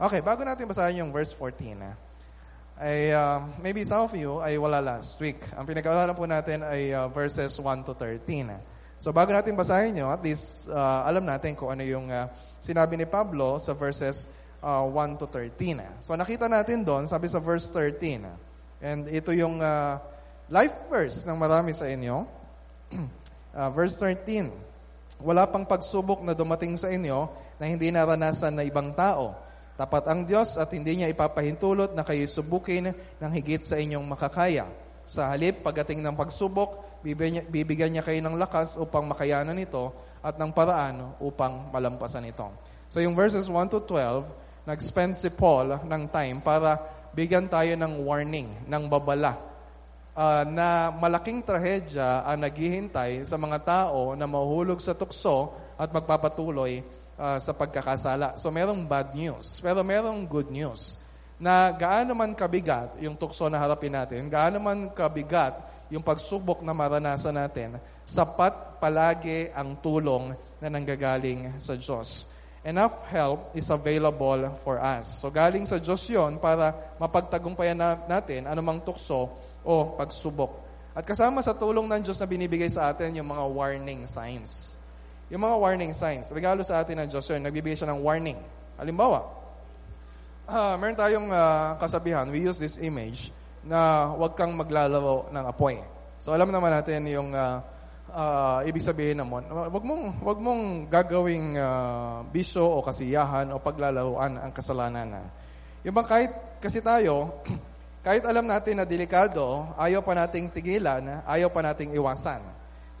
Okay, bago natin basahin yung verse 14, ah, ay uh, maybe some of you ay wala last week. Ang pinag-aaralan po natin ay uh, verses 1 to 13. ah. So bago natin basahin nyo, at least uh, alam natin kung ano yung uh, sinabi ni Pablo sa verses uh, 1 to 13. ah. So nakita natin doon, sabi sa verse 13, ah, and ito yung uh, life verse ng marami sa inyo. Uh, verse 13, Wala pang pagsubok na dumating sa inyo na hindi naranasan na ibang tao. Tapat ang Diyos at hindi niya ipapahintulot na kayo subukin ng higit sa inyong makakaya. Sa halip, pagdating ng pagsubok, bibigyan niya, kayo ng lakas upang makayanan ito at ng paraan upang malampasan ito. So yung verses 1 to 12, nag-spend si Paul ng time para bigyan tayo ng warning, ng babala uh, na malaking trahedya ang naghihintay sa mga tao na mahuhulog sa tukso at magpapatuloy uh, sa pagkakasala. So merong bad news, pero merong good news na gaano man kabigat yung tukso na harapin natin, gaano man kabigat yung pagsubok na maranasan natin, sapat palagi ang tulong na nanggagaling sa Diyos. Enough help is available for us. So galing sa Diyos yon para mapagtagumpayan na natin anumang tukso o pagsubok. At kasama sa tulong ng Diyos na binibigay sa atin yung mga warning signs. Yung mga warning signs, regalo sa atin ng Diyos yun, nagbibigay siya ng warning. Halimbawa, uh, meron tayong uh, kasabihan, we use this image, na huwag kang maglalaro ng apoy. So alam naman natin yung uh, uh, ibig sabihin naman, wag mong wag mong gagawing uh, bisyo o kasiyahan o paglalaruan ang kasalanan. Yung bang kahit kasi tayo Kahit alam natin na delikado, ayaw pa nating tigilan, ayaw pa nating iwasan.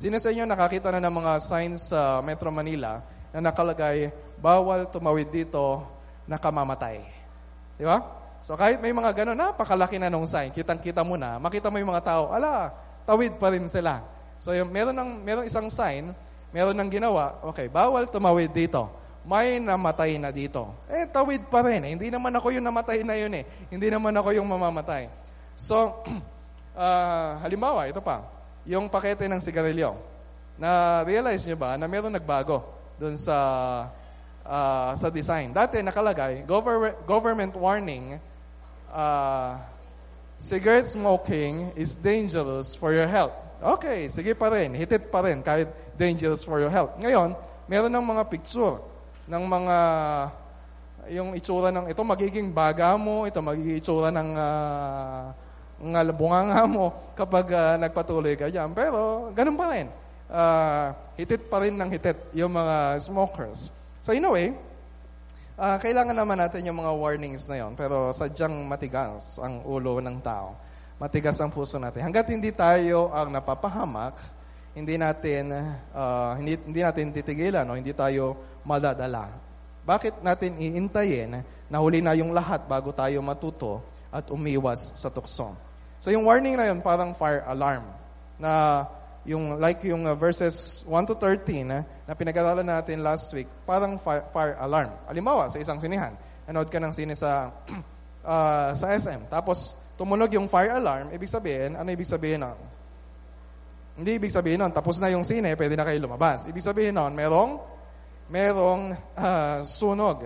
Sino sa inyo nakakita na ng mga signs sa Metro Manila na nakalagay, bawal tumawid dito, nakamamatay. Di ba? So kahit may mga gano'n, napakalaki na nung sign, kitang-kita mo na, makita mo yung mga tao, ala, tawid pa rin sila. So yung, meron, ng, meron isang sign, meron ng ginawa, okay, bawal tumawid dito may namatay na dito. Eh, tawid pa rin. Eh. Hindi naman ako yung namatay na yun eh. Hindi naman ako yung mamamatay. So, uh, halimbawa, ito pa, yung pakete ng sigarilyo. Na-realize nyo ba na meron nagbago dun sa uh, sa design? Dati nakalagay, government, government warning, uh, cigarette smoking is dangerous for your health. Okay, sige pa rin, hitit pa rin kahit dangerous for your health. Ngayon, meron ng mga picture ng mga yung itsura ng ito magiging baga mo, ito magiging itsura ng uh, ng bunganga mo kapag uh, nagpatuloy ka diyan. Pero ganun pa rin. Uh, hitit pa rin ng hitit yung mga smokers. So in a way, uh, kailangan naman natin yung mga warnings na yon pero sadyang matigas ang ulo ng tao. Matigas ang puso natin. Hanggat hindi tayo ang napapahamak, hindi natin uh, hindi, hindi natin titigilan o hindi tayo madadala. Bakit natin iintayin na huli na yung lahat bago tayo matuto at umiwas sa tukso? So yung warning na yun parang fire alarm na yung like yung uh, verses 1 to 13 uh, na pinag-aralan natin last week, parang fire, fire alarm. Halimbawa, sa isang sinihan, nanood ka ng sine sa uh, sa SM, tapos tumunog yung fire alarm, ibig sabihin, ano ibig sabihin nun? Hindi ibig sabihin nun, tapos na yung sine, pwede na kayo lumabas. Ibig sabihin nun, merong merong uh, sunog.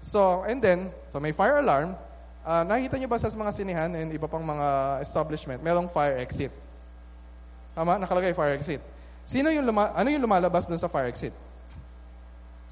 So, and then, so may fire alarm. Uh, nakita niyo ba sa mga sinihan and iba pang mga establishment, merong fire exit. Tama? Nakalagay fire exit. Sino yung luma- ano yung lumalabas dun sa fire exit?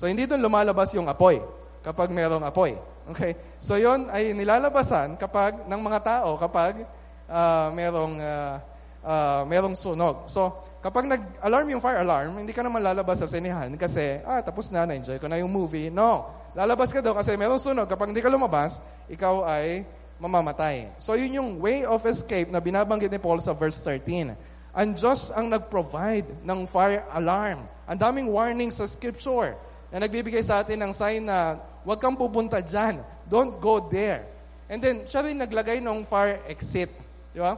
So, hindi dun lumalabas yung apoy kapag merong apoy. Okay? So, yon ay nilalabasan kapag, ng mga tao kapag uh, merong, uh, uh, merong sunog. So, Kapag nag-alarm yung fire alarm, hindi ka naman lalabas sa sinihan kasi, ah, tapos na, na-enjoy ko na yung movie. No. Lalabas ka daw kasi meron sunog. Kapag hindi ka lumabas, ikaw ay mamamatay. So yun yung way of escape na binabanggit ni Paul sa verse 13. Ang Diyos ang nag-provide ng fire alarm. Ang daming warning sa scripture na nagbibigay sa atin ng sign na huwag kang pupunta dyan. Don't go there. And then, siya rin naglagay ng fire exit. Di ba?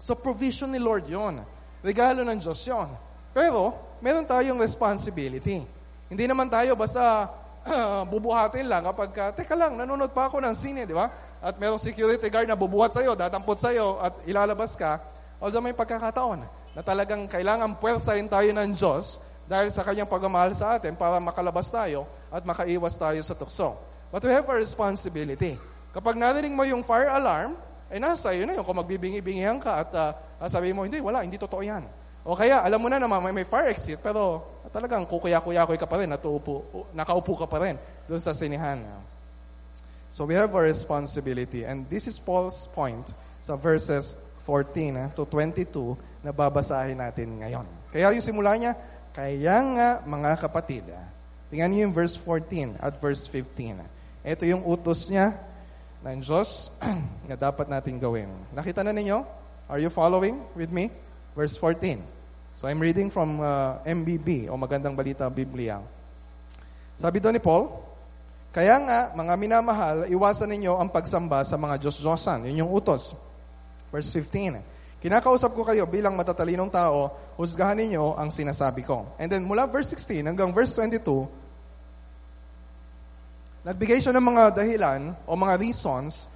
So, provision ni Lord yon Regalo ng Diyos yun. Pero, meron tayong responsibility. Hindi naman tayo basta uh, bubuhatin lang kapag, uh, teka lang, nanonood pa ako ng sine, di ba? At merong security guard na bubuhat sa'yo, datampot sa'yo, at ilalabas ka. Although may pagkakataon na talagang kailangan puwersahin tayo ng Diyos dahil sa kanyang pagmamahal sa atin para makalabas tayo at makaiwas tayo sa tukso. But we have a responsibility. Kapag narinig mo yung fire alarm, ay nasa iyo na yun. Kung magbibingi-bingihan ka at uh, sabi mo, hindi, wala, hindi totoo yan. O kaya, alam mo na naman, may, may fire exit, pero talagang kukuya-kuya-kuy ka pa rin, natuupo, nakaupo ka pa rin doon sa sinihan. So we have a responsibility. And this is Paul's point sa verses 14 to 22 na babasahin natin ngayon. Kaya yung simula niya, kaya nga mga kapatid, tingnan niyo yung verse 14 at verse 15. Ito yung utos niya ng Diyos na dapat natin gawin. Nakita na ninyo? Are you following with me? Verse 14. So I'm reading from uh, MBB o Magandang Balita Biblia. Sabi doon ni Paul, Kaya nga, mga minamahal, iwasan ninyo ang pagsamba sa mga Diyos-Diyosan. Yun yung utos. Verse 15. Kinakausap ko kayo bilang matatalinong tao, husgahan ninyo ang sinasabi ko. And then mula verse 16 hanggang verse 22, Nagbigay siya ng mga dahilan o mga reasons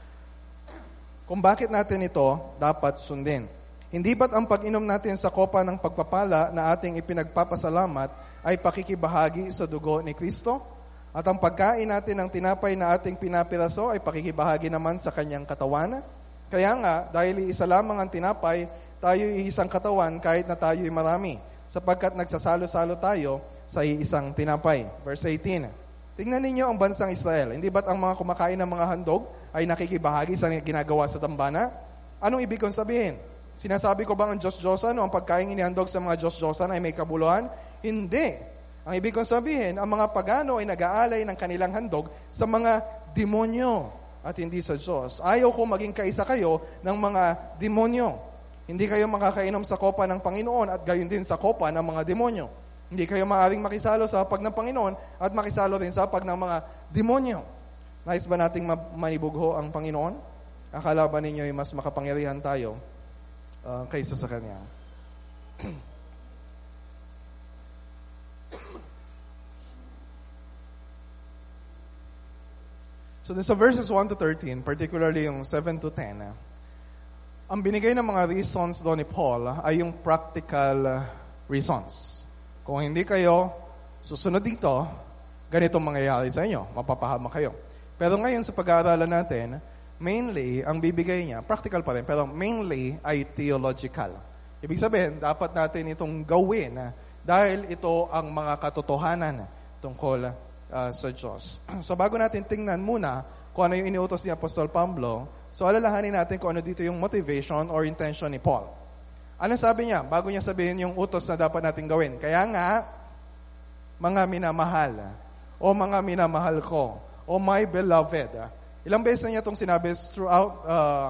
kung bakit natin ito dapat sundin. Hindi ba't ang pag-inom natin sa kopa ng pagpapala na ating ipinagpapasalamat ay pakikibahagi sa dugo ni Kristo? At ang pagkain natin ng tinapay na ating pinapiraso ay pakikibahagi naman sa kanyang katawan? Kaya nga, dahil isa lamang ang tinapay, tayo isang katawan kahit na tayo'y marami, sapagkat nagsasalo-salo tayo sa iisang tinapay. Verse 18. Tingnan ninyo ang bansang Israel. Hindi ba't ang mga kumakain ng mga handog ay nakikibahagi sa ginagawa sa dambana? Anong ibig kong sabihin? Sinasabi ko bang ang Diyos-Diyosan o ang pagkain inihandog sa mga Diyos-Diyosan ay may kabuluhan? Hindi. Ang ibig kong sabihin, ang mga pagano ay nag-aalay ng kanilang handog sa mga demonyo at hindi sa Diyos. Ayaw ko maging kaisa kayo ng mga demonyo. Hindi kayo makakainom sa kopa ng Panginoon at gayon din sa kopa ng mga demonyo. Hindi kayo maaaring makisalo sa pag ng Panginoon at makisalo din sa pag ng mga demonyo. Nais ba nating manibugho ang Panginoon? Akala ba ninyo ay mas makapangyarihan tayo uh, kaysa sa Kanya? so sa verses 1 to 13, particularly yung 7 to 10, uh, ang binigay ng mga reasons doon ni Paul ay yung practical reasons. Kung hindi kayo susunod dito, ganito mangyayari sa inyo. Mapapahama kayo. Pero ngayon sa pag-aaralan natin, mainly, ang bibigay niya, practical pa rin, pero mainly ay theological. Ibig sabihin, dapat natin itong gawin dahil ito ang mga katotohanan tungkol uh, sa Diyos. So bago natin tingnan muna kung ano yung iniutos ni Apostol Pablo, so alalahanin natin kung ano dito yung motivation or intention ni Paul. Ano sabi niya? Bago niya sabihin yung utos na dapat natin gawin. Kaya nga, mga minamahal, o mga minamahal ko, o my beloved. Ilang beses na niya itong sinabi throughout uh,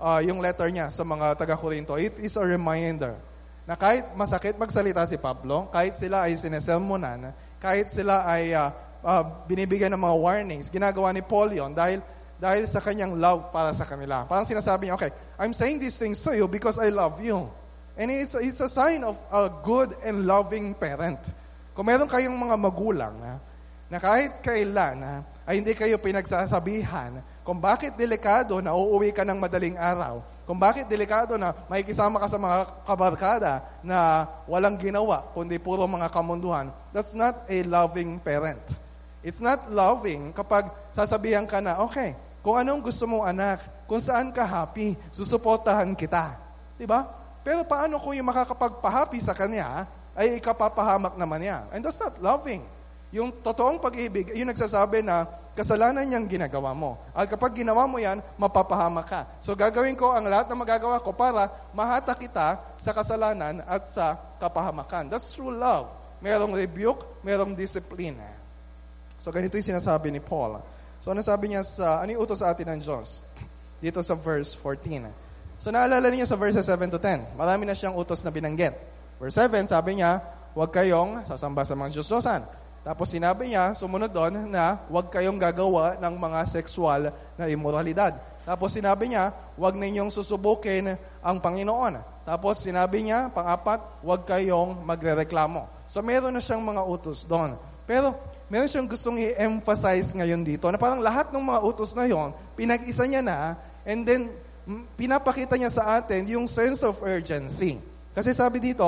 uh, yung letter niya sa mga taga-Korinto. It is a reminder na kahit masakit magsalita si Pablo, kahit sila ay sineselmonan, kahit sila ay uh, uh, binibigyan ng mga warnings, ginagawa ni Paul yon dahil dahil sa kanyang love para sa kanila. Parang sinasabi niya, okay, I'm saying these things to you because I love you. And it's, it's a sign of a good and loving parent. Kung meron kayong mga magulang na, na kahit kailan na, ay hindi kayo pinagsasabihan kung bakit delikado na uuwi ka ng madaling araw, kung bakit delikado na may kisama ka sa mga kabarkada na walang ginawa, kundi puro mga kamunduhan, that's not a loving parent. It's not loving kapag sasabihan ka na, okay, kung anong gusto mong anak, kung saan ka happy, susuportahan kita. Diba? Pero paano kung yung makakapagpahapi sa kanya, ay ikapapahamak naman niya? And that's not loving. Yung totoong pag-ibig, yung nagsasabi na kasalanan niyang ginagawa mo. At kapag ginawa mo yan, mapapahamak ka. So gagawin ko ang lahat na magagawa ko para mahata kita sa kasalanan at sa kapahamakan. That's true love. Merong rebuke, merong discipline. So ganito yung sinasabi ni Paul. So ano sabi niya sa, ano yung utos sa atin ng Diyos? Dito sa verse 14. So naalala niyo sa verses 7 to 10, marami na siyang utos na binanggit. Verse 7, sabi niya, huwag kayong sasamba sa mga Diyos-Diyosan. Tapos sinabi niya, sumunod doon, na huwag kayong gagawa ng mga sexual na immoralidad. Tapos sinabi niya, huwag ninyong susubukin ang Panginoon. Tapos sinabi niya, pang-apat, huwag kayong magrereklamo. So meron na siyang mga utos doon. Pero meron siyang gustong i-emphasize ngayon dito na parang lahat ng mga utos na yon, pinag-isa niya na, and then pinapakita niya sa atin yung sense of urgency. Kasi sabi dito,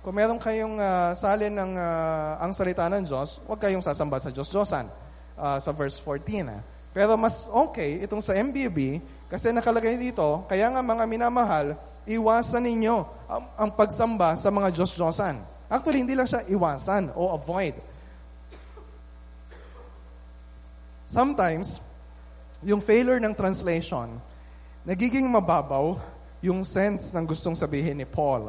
kung meron kayong uh, salin ng uh, ang salita ng Diyos, huwag kayong sasamba sa Diyos-Diyosan. uh, sa verse 14. Ah. Pero mas okay itong sa MBB kasi nakalagay dito, kaya nga mga minamahal, iwasan ninyo ang, ang pagsamba sa mga Diyos-Diyosan. Actually, hindi lang siya iwasan o avoid. Sometimes, yung failure ng translation, nagiging mababaw yung sense ng gustong sabihin ni Paul.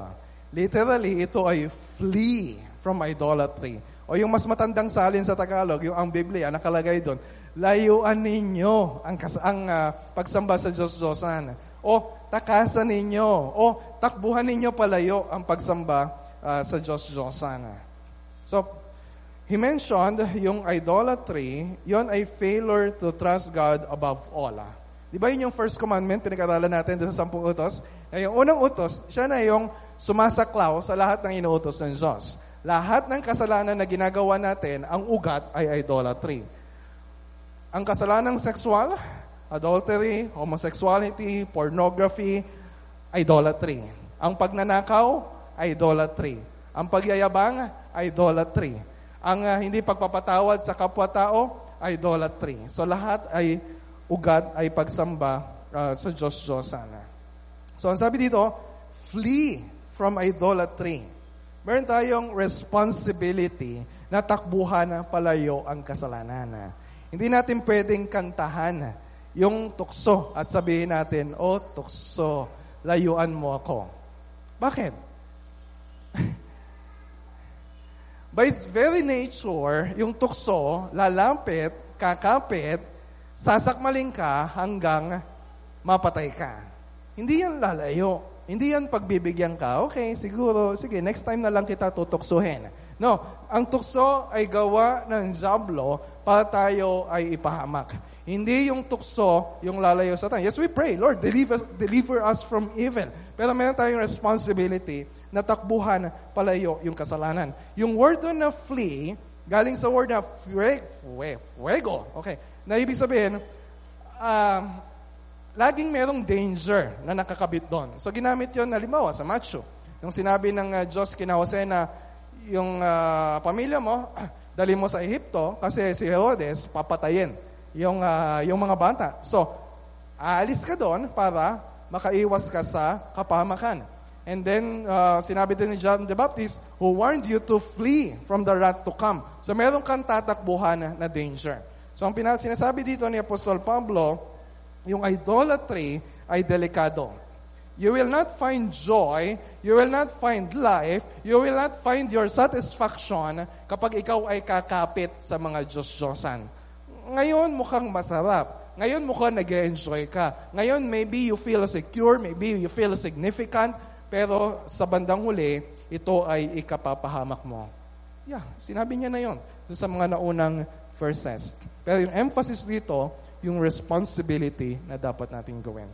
Literally, ito ay flee from idolatry. O yung mas matandang salin sa Tagalog, yung ang Biblia, nakalagay doon, layuan ninyo ang, kas- ang uh, pagsamba sa Diyos-Diyosan. O takasan ninyo. O takbuhan ninyo palayo ang pagsamba uh, sa Diyos-Diyosan. So, he mentioned yung idolatry, yon ay failure to trust God above all. Di ba yun yung first commandment, pinag-aralan natin sa sampung utos? Yung unang utos, siya na yung sumasaklaw sa lahat ng inuutos ng Diyos. Lahat ng kasalanan na ginagawa natin, ang ugat ay idolatry. Ang kasalanang sexual, adultery, homosexuality, pornography, idolatry. Ang pagnanakaw, idolatry. Ang pagyayabang, idolatry. Ang uh, hindi pagpapatawad sa kapwa-tao, idolatry. So lahat ay ugat ay pagsamba uh, sa Diyos-Diyosan. So ang sabi dito, flee from idolatry. Meron tayong responsibility na takbuhan palayo ang kasalanan. Hindi natin pwedeng kantahan yung tukso at sabihin natin, O oh, tukso, layuan mo ako. Bakit? By its very nature, yung tukso, lalapit, kakapit, sasakmalin ka hanggang mapatay ka. Hindi yan lalayo. Hindi yan pagbibigyan ka. Okay, siguro, sige, next time na lang kita tutuksuhin. No, ang tukso ay gawa ng Diablo para tayo ay ipahamak. Hindi yung tukso yung lalayo sa tayo. Yes, we pray, Lord, deliver, deliver us from evil. Pero meron tayong responsibility na takbuhan palayo yung kasalanan. Yung word na flee, galing sa word na fue, fue, fuego. Okay. Na ibig sabihin, uh, laging merong danger na nakakabit doon. So ginamit yon halimbawa sa macho. Nung sinabi ng uh, Diyos kina Jose na yung uh, pamilya mo, dali mo sa Ehipto kasi si Herodes papatayin yung, uh, yung mga bata. So, aalis ka doon para makaiwas ka sa kapahamakan. And then, uh, sinabi din ni John the Baptist, who warned you to flee from the wrath to come. So, meron kang tatakbuhan na danger. So, ang sinasabi dito ni Apostol Pablo, yung idolatry ay delikado. You will not find joy, you will not find life, you will not find your satisfaction kapag ikaw ay kakapit sa mga Diyos-Diyosan. Ngayon mukhang masarap. Ngayon mukhang nag enjoy ka. Ngayon maybe you feel secure, maybe you feel significant, pero sa bandang huli, ito ay ikapapahamak mo. Yeah, sinabi niya na yon sa mga naunang verses. Pero yung emphasis dito, yung responsibility na dapat natin gawin.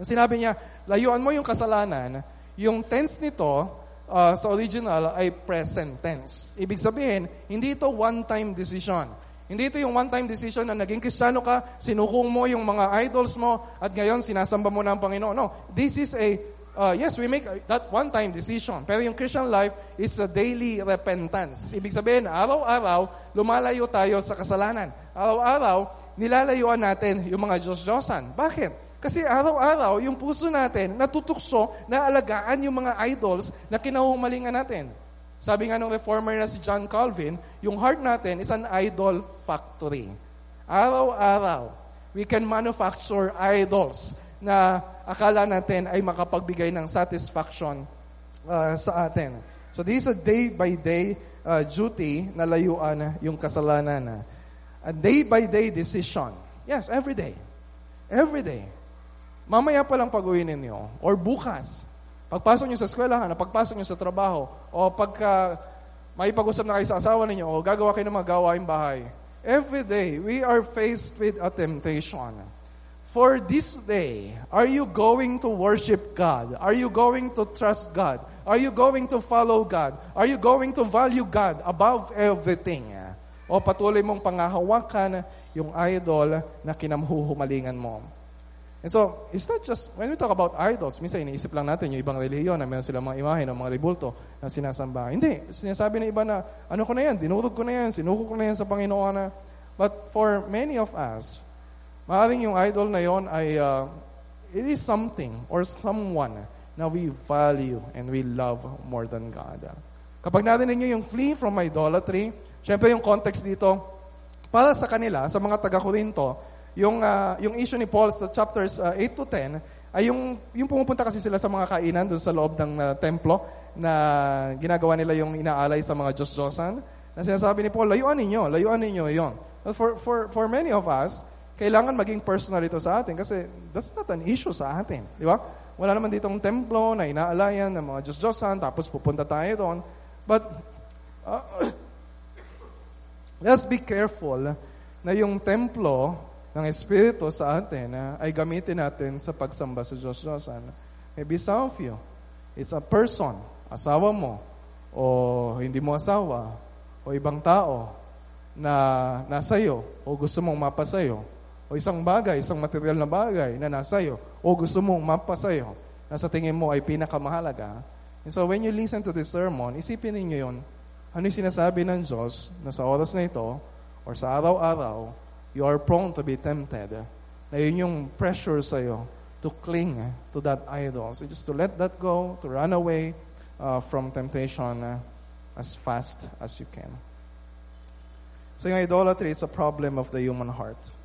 Sinabi niya, layuan mo yung kasalanan. Yung tense nito, uh, sa original, ay present tense. Ibig sabihin, hindi ito one-time decision. Hindi ito yung one-time decision na naging kristyano ka, sinukong mo yung mga idols mo, at ngayon sinasamba mo na ang Panginoon. No, this is a, uh, yes, we make that one-time decision. Pero yung Christian life is a daily repentance. Ibig sabihin, araw-araw, lumalayo tayo sa kasalanan. Araw-araw, nilalayuan natin yung mga Diyos-Diyosan. Bakit? Kasi araw-araw, yung puso natin natutukso na alagaan yung mga idols na kinahumalingan natin. Sabi nga ng reformer na si John Calvin, yung heart natin is an idol factory. Araw-araw, we can manufacture idols na akala natin ay makapagbigay ng satisfaction uh, sa atin. So this is a day-by-day uh, duty na layuan yung kasalanan. A day-by-day decision. Yes, every day. Every day. Mamaya pa lang pag-uwi ninyo, or bukas, pagpasok nyo sa eskwelahan, pagpasok nyo sa trabaho, o pagka may pag-usap na kayo sa asawa ninyo, o gagawa kayo ng mga gawain bahay. Every day, we are faced with a temptation. For this day, are you going to worship God? Are you going to trust God? Are you going to follow God? Are you going to value God above everything? O patuloy mong pangahawakan yung idol na kinamhuhumalingan mo. And so, it's not just, when we talk about idols, minsan iniisip lang natin yung ibang reliyon na meron silang mga imahe ng mga ribulto na sinasamba. Hindi. Sinasabi ng iba na, ano ko na yan, dinurog ko na yan, sinuko ko na yan sa Panginoon na But for many of us, maaaring yung idol na yon ay uh, it is something or someone na we value and we love more than God. Kapag narinig niyo yung flee from idolatry, syempre yung context dito, para sa kanila, sa mga taga-Korinto, yung, uh, yung issue ni Paul sa chapters uh, 8 to 10, ay yung, yung pumupunta kasi sila sa mga kainan doon sa loob ng uh, templo na ginagawa nila yung inaalay sa mga Diyos-Diyosan, na sinasabi ni Paul, layuan ninyo, layuan ninyo yon. For, for, for many of us, kailangan maging personal ito sa atin kasi that's not an issue sa atin. Di ba? Wala naman ditong templo na inaalayan ng mga Diyos-Diyosan, tapos pupunta tayo doon. But, uh, let's be careful na yung templo ng Espiritu sa atin uh, ay gamitin natin sa pagsamba sa Diyos-Diyosan. Maybe some of you, it's a person, asawa mo, o hindi mo asawa, o ibang tao, na nasa iyo o gusto mong mapasayo o isang bagay, isang material na bagay na nasa iyo o gusto mong mapasayo na sa tingin mo ay pinakamahalaga. And so when you listen to this sermon, isipin ninyo yon ano yung sinasabi ng Diyos na sa oras na ito or sa araw-araw, you are prone to be tempted. Na yun yung pressure sa iyo to cling to that idol. So just to let that go, to run away uh, from temptation as fast as you can. So yung idolatry is a problem of the human heart.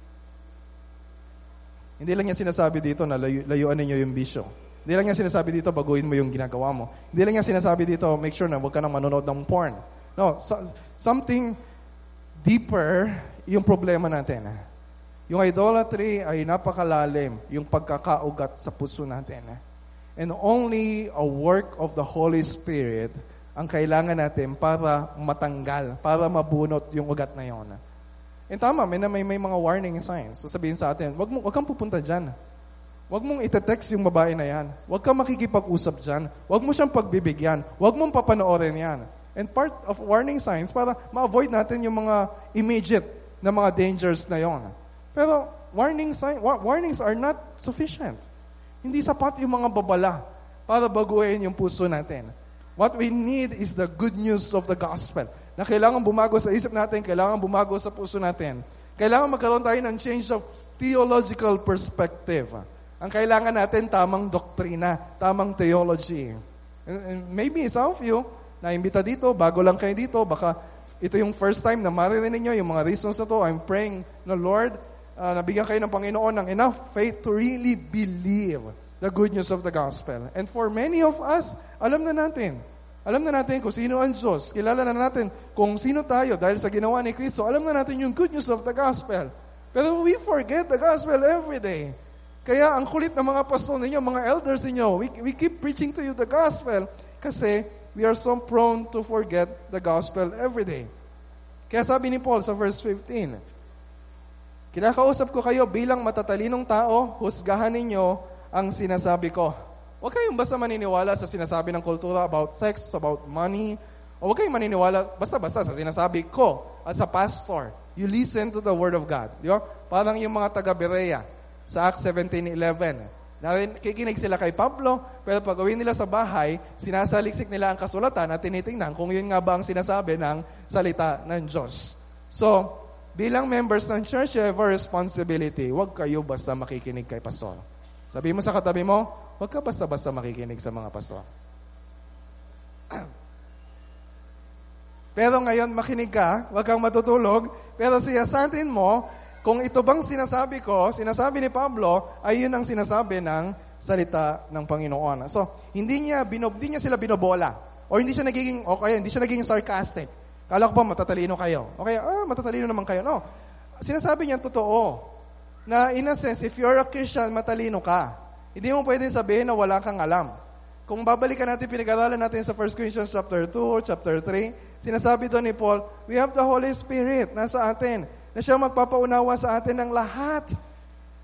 Hindi lang niya sinasabi dito na layu, layuan ninyo yung bisyo. Hindi lang niya sinasabi dito, baguhin mo yung ginagawa mo. Hindi lang niya sinasabi dito, make sure na huwag ka nang manonood ng porn. No, so, something deeper yung problema natin. Yung idolatry ay napakalalim, yung pagkakaugat sa puso natin. And only a work of the Holy Spirit ang kailangan natin para matanggal, para mabunot yung ugat na yon. And tama, may, may, may mga warning signs. So sabihin sa atin, wag, mo, wag kang pupunta dyan. Wag mong ite-text yung babae na yan. Wag kang makikipag-usap dyan. Wag mo siyang pagbibigyan. Wag mong papanoorin yan. And part of warning signs para ma-avoid natin yung mga immediate na mga dangers na yon. Pero warning sign, warnings are not sufficient. Hindi sapat yung mga babala para baguhin yung puso natin. What we need is the good news of the gospel. Na kailangan bumago sa isip natin, kailangan bumago sa puso natin. Kailangan magkaroon tayo ng change of theological perspective. Ang kailangan natin, tamang doktrina, tamang theology. And, maybe some of you, naimbita dito, bago lang kayo dito, baka ito yung first time na maririnig niyo yung mga reasons na to. I'm praying na Lord, uh, nabigyan kayo ng Panginoon ng enough faith to really believe the good news of the gospel. And for many of us, alam na natin. Alam na natin kung sino ang Diyos. Kilala na natin kung sino tayo dahil sa ginawa ni Kristo. Alam na natin yung good news of the gospel. Pero we forget the gospel every day. Kaya ang kulit ng mga pastor ninyo, mga elders ninyo, we, we keep preaching to you the gospel kasi we are so prone to forget the gospel every day. Kaya sabi ni Paul sa verse 15, Kinakausap ko kayo bilang matatalinong tao, husgahan ninyo ang sinasabi ko. Huwag kayong basta maniniwala sa sinasabi ng kultura about sex, about money. O huwag kayong maniniwala basta-basta sa sinasabi ko as a pastor. You listen to the Word of God. Di ba? Parang yung mga taga-Berea sa Acts 17.11. Nakikinig sila kay Pablo, pero pag nila sa bahay, sinasaliksik nila ang kasulatan at tinitingnan kung yun nga ba ang sinasabi ng salita ng Diyos. So, bilang members ng church, you have a responsibility. Huwag kayo basta makikinig kay pastor. Sabi mo sa katabi mo, huwag ka basta-basta makikinig sa mga pastor. Pero ngayon, makinig ka, huwag kang matutulog, pero siyasatin mo, kung ito bang sinasabi ko, sinasabi ni Pablo, ay yun ang sinasabi ng salita ng Panginoon. So, hindi niya, binob, hindi niya sila binobola. O hindi siya nagiging, o kaya hindi siya nagiging sarcastic. Kala ko ba matatalino kayo? O kaya, ah, matatalino naman kayo. No. Sinasabi niya totoo na in a sense, if you're a Christian, matalino ka. Hindi mo pwedeng sabihin na wala kang alam. Kung babalikan natin, pinag-aralan natin sa 1 Corinthians chapter 2 or chapter 3, sinasabi doon ni Paul, we have the Holy Spirit nasa atin, na siya magpapaunawa sa atin ng lahat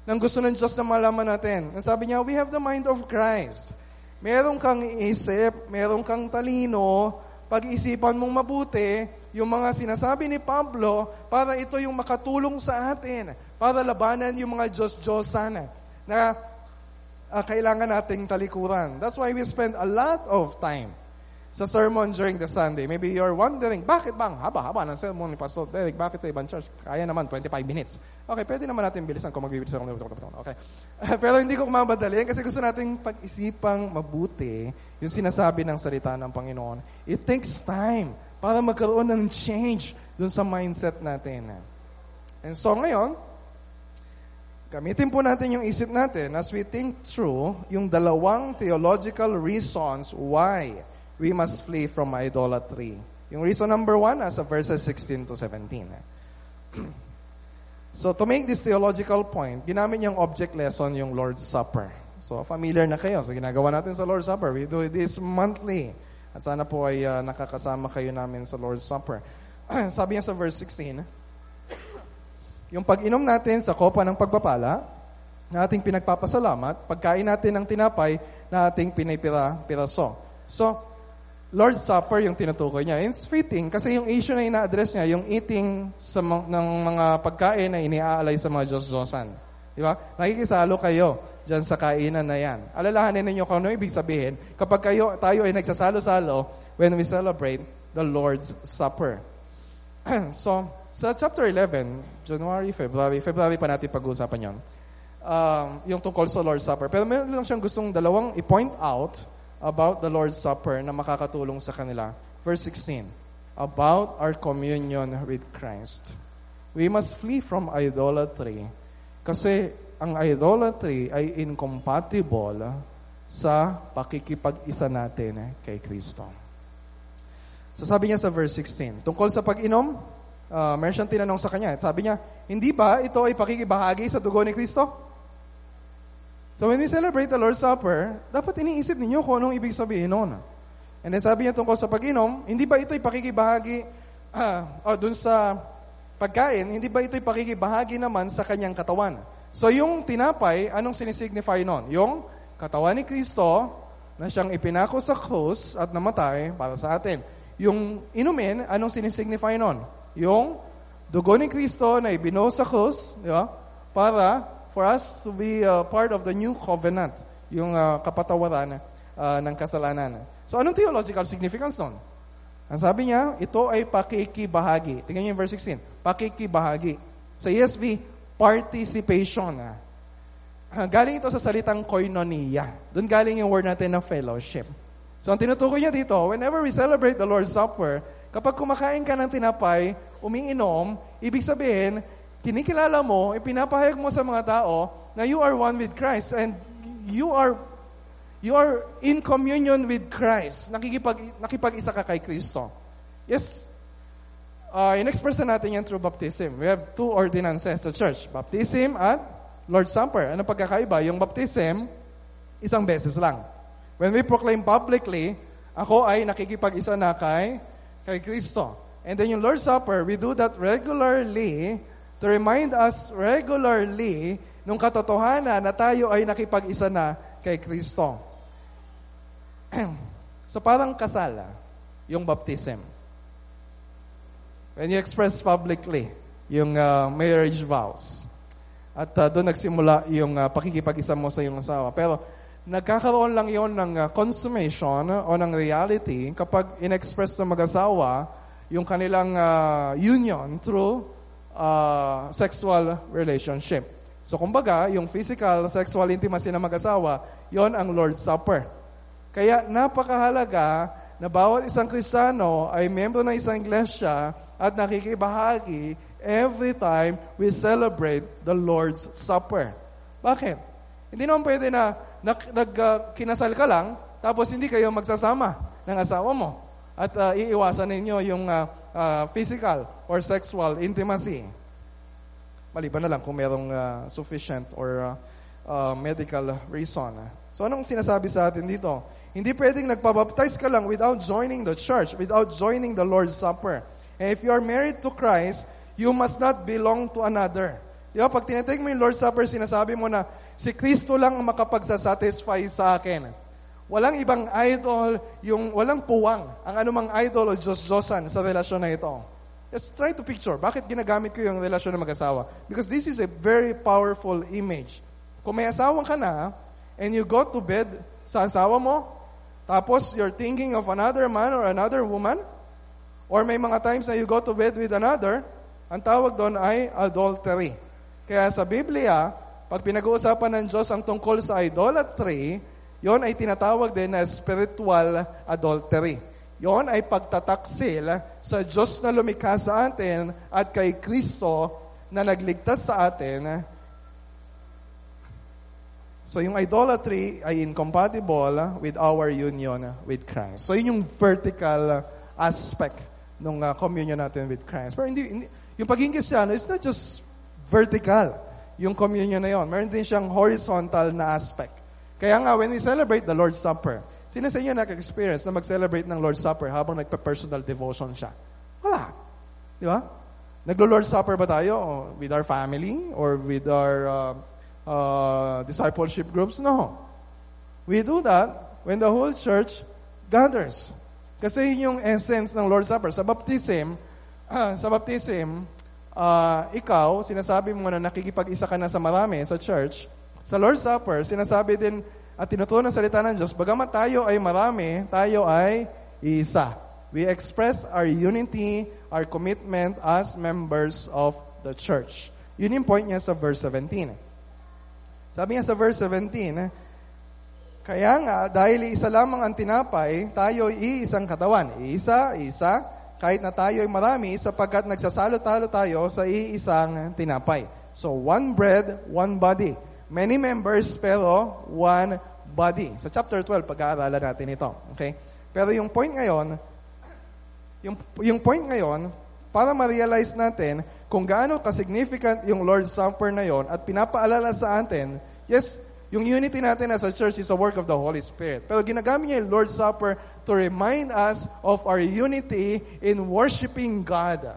ng gusto ng Diyos na malaman natin. Ang sabi niya, we have the mind of Christ. Meron kang isip, meron kang talino, pag-isipan mong mabuti, yung mga sinasabi ni Pablo, para ito yung makatulong sa atin para labanan yung mga Diyos-Diyosan na uh, kailangan nating talikuran. That's why we spend a lot of time sa sermon during the Sunday. Maybe you're wondering, bakit bang haba-haba ng sermon ni Pastor Derek? Bakit sa ibang church? Kaya naman, 25 minutes. Okay, pwede naman natin bilisan kung magbibilis ako. Okay. Pero hindi ko kumamadali kasi gusto nating pag-isipang mabuti yung sinasabi ng salita ng Panginoon. It takes time para magkaroon ng change dun sa mindset natin. And so ngayon, Gamitin po natin yung isip natin as we think through yung dalawang theological reasons why we must flee from idolatry. Yung reason number one, as verses 16 to 17. so to make this theological point, ginamit niyang object lesson yung Lord's Supper. So familiar na kayo. So ginagawa natin sa Lord's Supper. We do this monthly. At sana po ay uh, nakakasama kayo namin sa Lord's Supper. Sabi niya sa verse 16, yung pag-inom natin sa kopa ng pagpapala, na ating pinagpapasalamat, pagkain natin ng tinapay na ating pinipira-piraso. So, Lord's Supper yung tinutukoy niya. It's fitting kasi yung issue na ina-address niya, yung eating sa ng mga pagkain na iniaalay sa mga Diyos-Diyosan. Di ba? Nakikisalo kayo dyan sa kainan na yan. Alalahanin ninyo kung ano ibig sabihin kapag kayo, tayo ay nagsasalo-salo when we celebrate the Lord's Supper. so, sa chapter 11, January, February, February pa natin pag-uusapan yon. Um, yung tungkol sa Lord's Supper. Pero meron lang siyang gustong dalawang i-point out about the Lord's Supper na makakatulong sa kanila. Verse 16, about our communion with Christ. We must flee from idolatry kasi ang idolatry ay incompatible sa pakikipag-isa natin kay Kristo. So sabi niya sa verse 16, tungkol sa pag-inom, uh, meron siyang tinanong sa kanya. Sabi niya, hindi ba ito ay pakikibahagi sa dugo ni Kristo? So when we celebrate the Lord's Supper, dapat iniisip ninyo kung anong ibig sabihin noon. And then sabi niya tungkol sa pag-inom, hindi ba ito ay pakikibahagi uh, oh, dun sa pagkain, hindi ba ito ay pakikibahagi naman sa kanyang katawan? So yung tinapay, anong sinisignify noon? Yung katawan ni Kristo na siyang ipinako sa krus at namatay para sa atin. Yung inumin, anong sinisignify noon? yung dugo ni Kristo na ibinuhos sa krus, di ba? Para for us to be uh, part of the new covenant, yung uh, kapatawaran uh, ng kasalanan. So anong theological significance nun? Ang sabi niya, ito ay pakikibahagi. Tingnan niyo yung verse 16. Pakikibahagi. Sa ESV, participation. Ah. Galing ito sa salitang koinonia. Doon galing yung word natin na fellowship. So ang tinutukoy niya dito, whenever we celebrate the Lord's Supper, Kapag kumakain ka ng tinapay, umiinom, ibig sabihin, kinikilala mo, ipinapahayag mo sa mga tao na you are one with Christ and you are you are in communion with Christ. Nakikipag, nakipag-isa ka kay Kristo. Yes, uh, in-express na natin yan through baptism. We have two ordinances sa church. Baptism at Lord's Supper. Ano pagkakaiba? Yung baptism, isang beses lang. When we proclaim publicly, ako ay nakikipag-isa na kay kay Kristo. And then yung Lord's Supper, we do that regularly to remind us regularly nung katotohanan na tayo ay nakipag-isa na kay Kristo. so parang kasal, ah, yung baptism. When you express publicly yung uh, marriage vows. At uh, doon nagsimula yung uh, pakikipag-isa mo sa iyong asawa. Pero nagkakaroon lang yon ng uh, consummation o ng reality kapag inexpress ng mag-asawa yung kanilang uh, union through uh, sexual relationship. So kumbaga, yung physical sexual intimacy ng mag-asawa, yon ang Lord's Supper. Kaya napakahalaga na bawat isang Kristiyano ay membro ng isang iglesia at nakikibahagi every time we celebrate the Lord's Supper. Bakit? Hindi naman pwede na nag, nag uh, kinasal ka lang, tapos hindi kayo magsasama ng asawa mo. At uh, iiwasan ninyo yung uh, uh, physical or sexual intimacy. Maliban na lang kung merong uh, sufficient or uh, uh, medical reason. So anong sinasabi sa atin dito? Hindi pwedeng nagpabaptize ka lang without joining the church, without joining the Lord's Supper. And if you are married to Christ, you must not belong to another. Di ba? Pag tinatake mo yung Lord's Supper, sinasabi mo na, Si Kristo lang ang makapagsasatisfy sa akin. Walang ibang idol, yung walang puwang ang anumang idol o Diyos-Diyosan sa relasyon na ito. Just try to picture, bakit ginagamit ko yung relasyon ng mag-asawa? Because this is a very powerful image. Kung may asawa ka na, and you go to bed sa asawa mo, tapos you're thinking of another man or another woman, or may mga times na you go to bed with another, ang tawag doon ay adultery. Kaya sa Biblia, pag pinag-uusapan ng Diyos ang tungkol sa idolatry, yon ay tinatawag din na spiritual adultery. Yon ay pagtataksil sa Diyos na lumikha sa atin at kay Kristo na nagligtas sa atin. So yung idolatry ay incompatible with our union with Christ. So yun yung vertical aspect ng uh, communion natin with Christ. Pero hindi, hindi yung pagiging Kristiyano is not just vertical, yung communion na yon. Meron din siyang horizontal na aspect. Kaya nga, when we celebrate the Lord's Supper, sino sa inyo nag-experience na mag-celebrate ng Lord's Supper habang nagpa-personal devotion siya? Wala. Di ba? Naglo-Lord's Supper ba tayo with our family or with our uh, uh, discipleship groups? No. We do that when the whole church gathers. Kasi yun yung essence ng Lord's Supper. Sa baptism, uh, sa baptism, uh, ikaw, sinasabi mo na nakikipag-isa ka na sa marami sa church, sa Lord's Supper, sinasabi din at tinutunan ng salita ng Diyos, bagamat tayo ay marami, tayo ay isa. We express our unity, our commitment as members of the church. Yun yung point niya sa verse 17. Sabi niya sa verse 17, kaya nga, dahil isa lamang ang tinapay, tayo ay iisang katawan. Isa, isa, kahit na tayo ay marami, sapagkat nagsasalo-talo tayo sa iisang tinapay. So, one bread, one body. Many members, pero one body. Sa chapter 12, pag-aaralan natin ito. Okay? Pero yung point ngayon, yung, yung point ngayon, para ma-realize natin kung gaano ka-significant yung Lord's Supper na yon at pinapaalala sa atin, yes, yung unity natin as a church is a work of the Holy Spirit. Pero ginagamit niya yung Lord's Supper to remind us of our unity in worshiping God.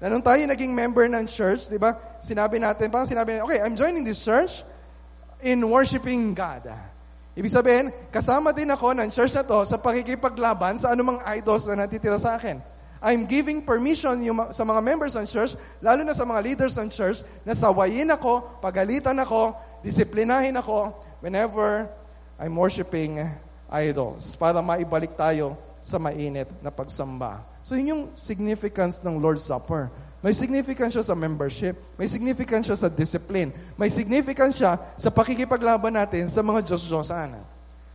Na nung tayo naging member ng church, di ba, sinabi natin, parang sinabi natin, okay, I'm joining this church in worshiping God. Ibig sabihin, kasama din ako ng church na to sa pakikipaglaban sa anumang idols na natitira sa akin. I'm giving permission yung, sa mga members ng church, lalo na sa mga leaders ng church, na sawayin ako, pagalitan ako, disiplinahin ako whenever I'm worshiping idols para maibalik tayo sa mainit na pagsamba. So yun yung significance ng Lord's Supper. May significance siya sa membership. May significance siya sa discipline. May significance siya sa pakikipaglaban natin sa mga Diyos-Diyosan.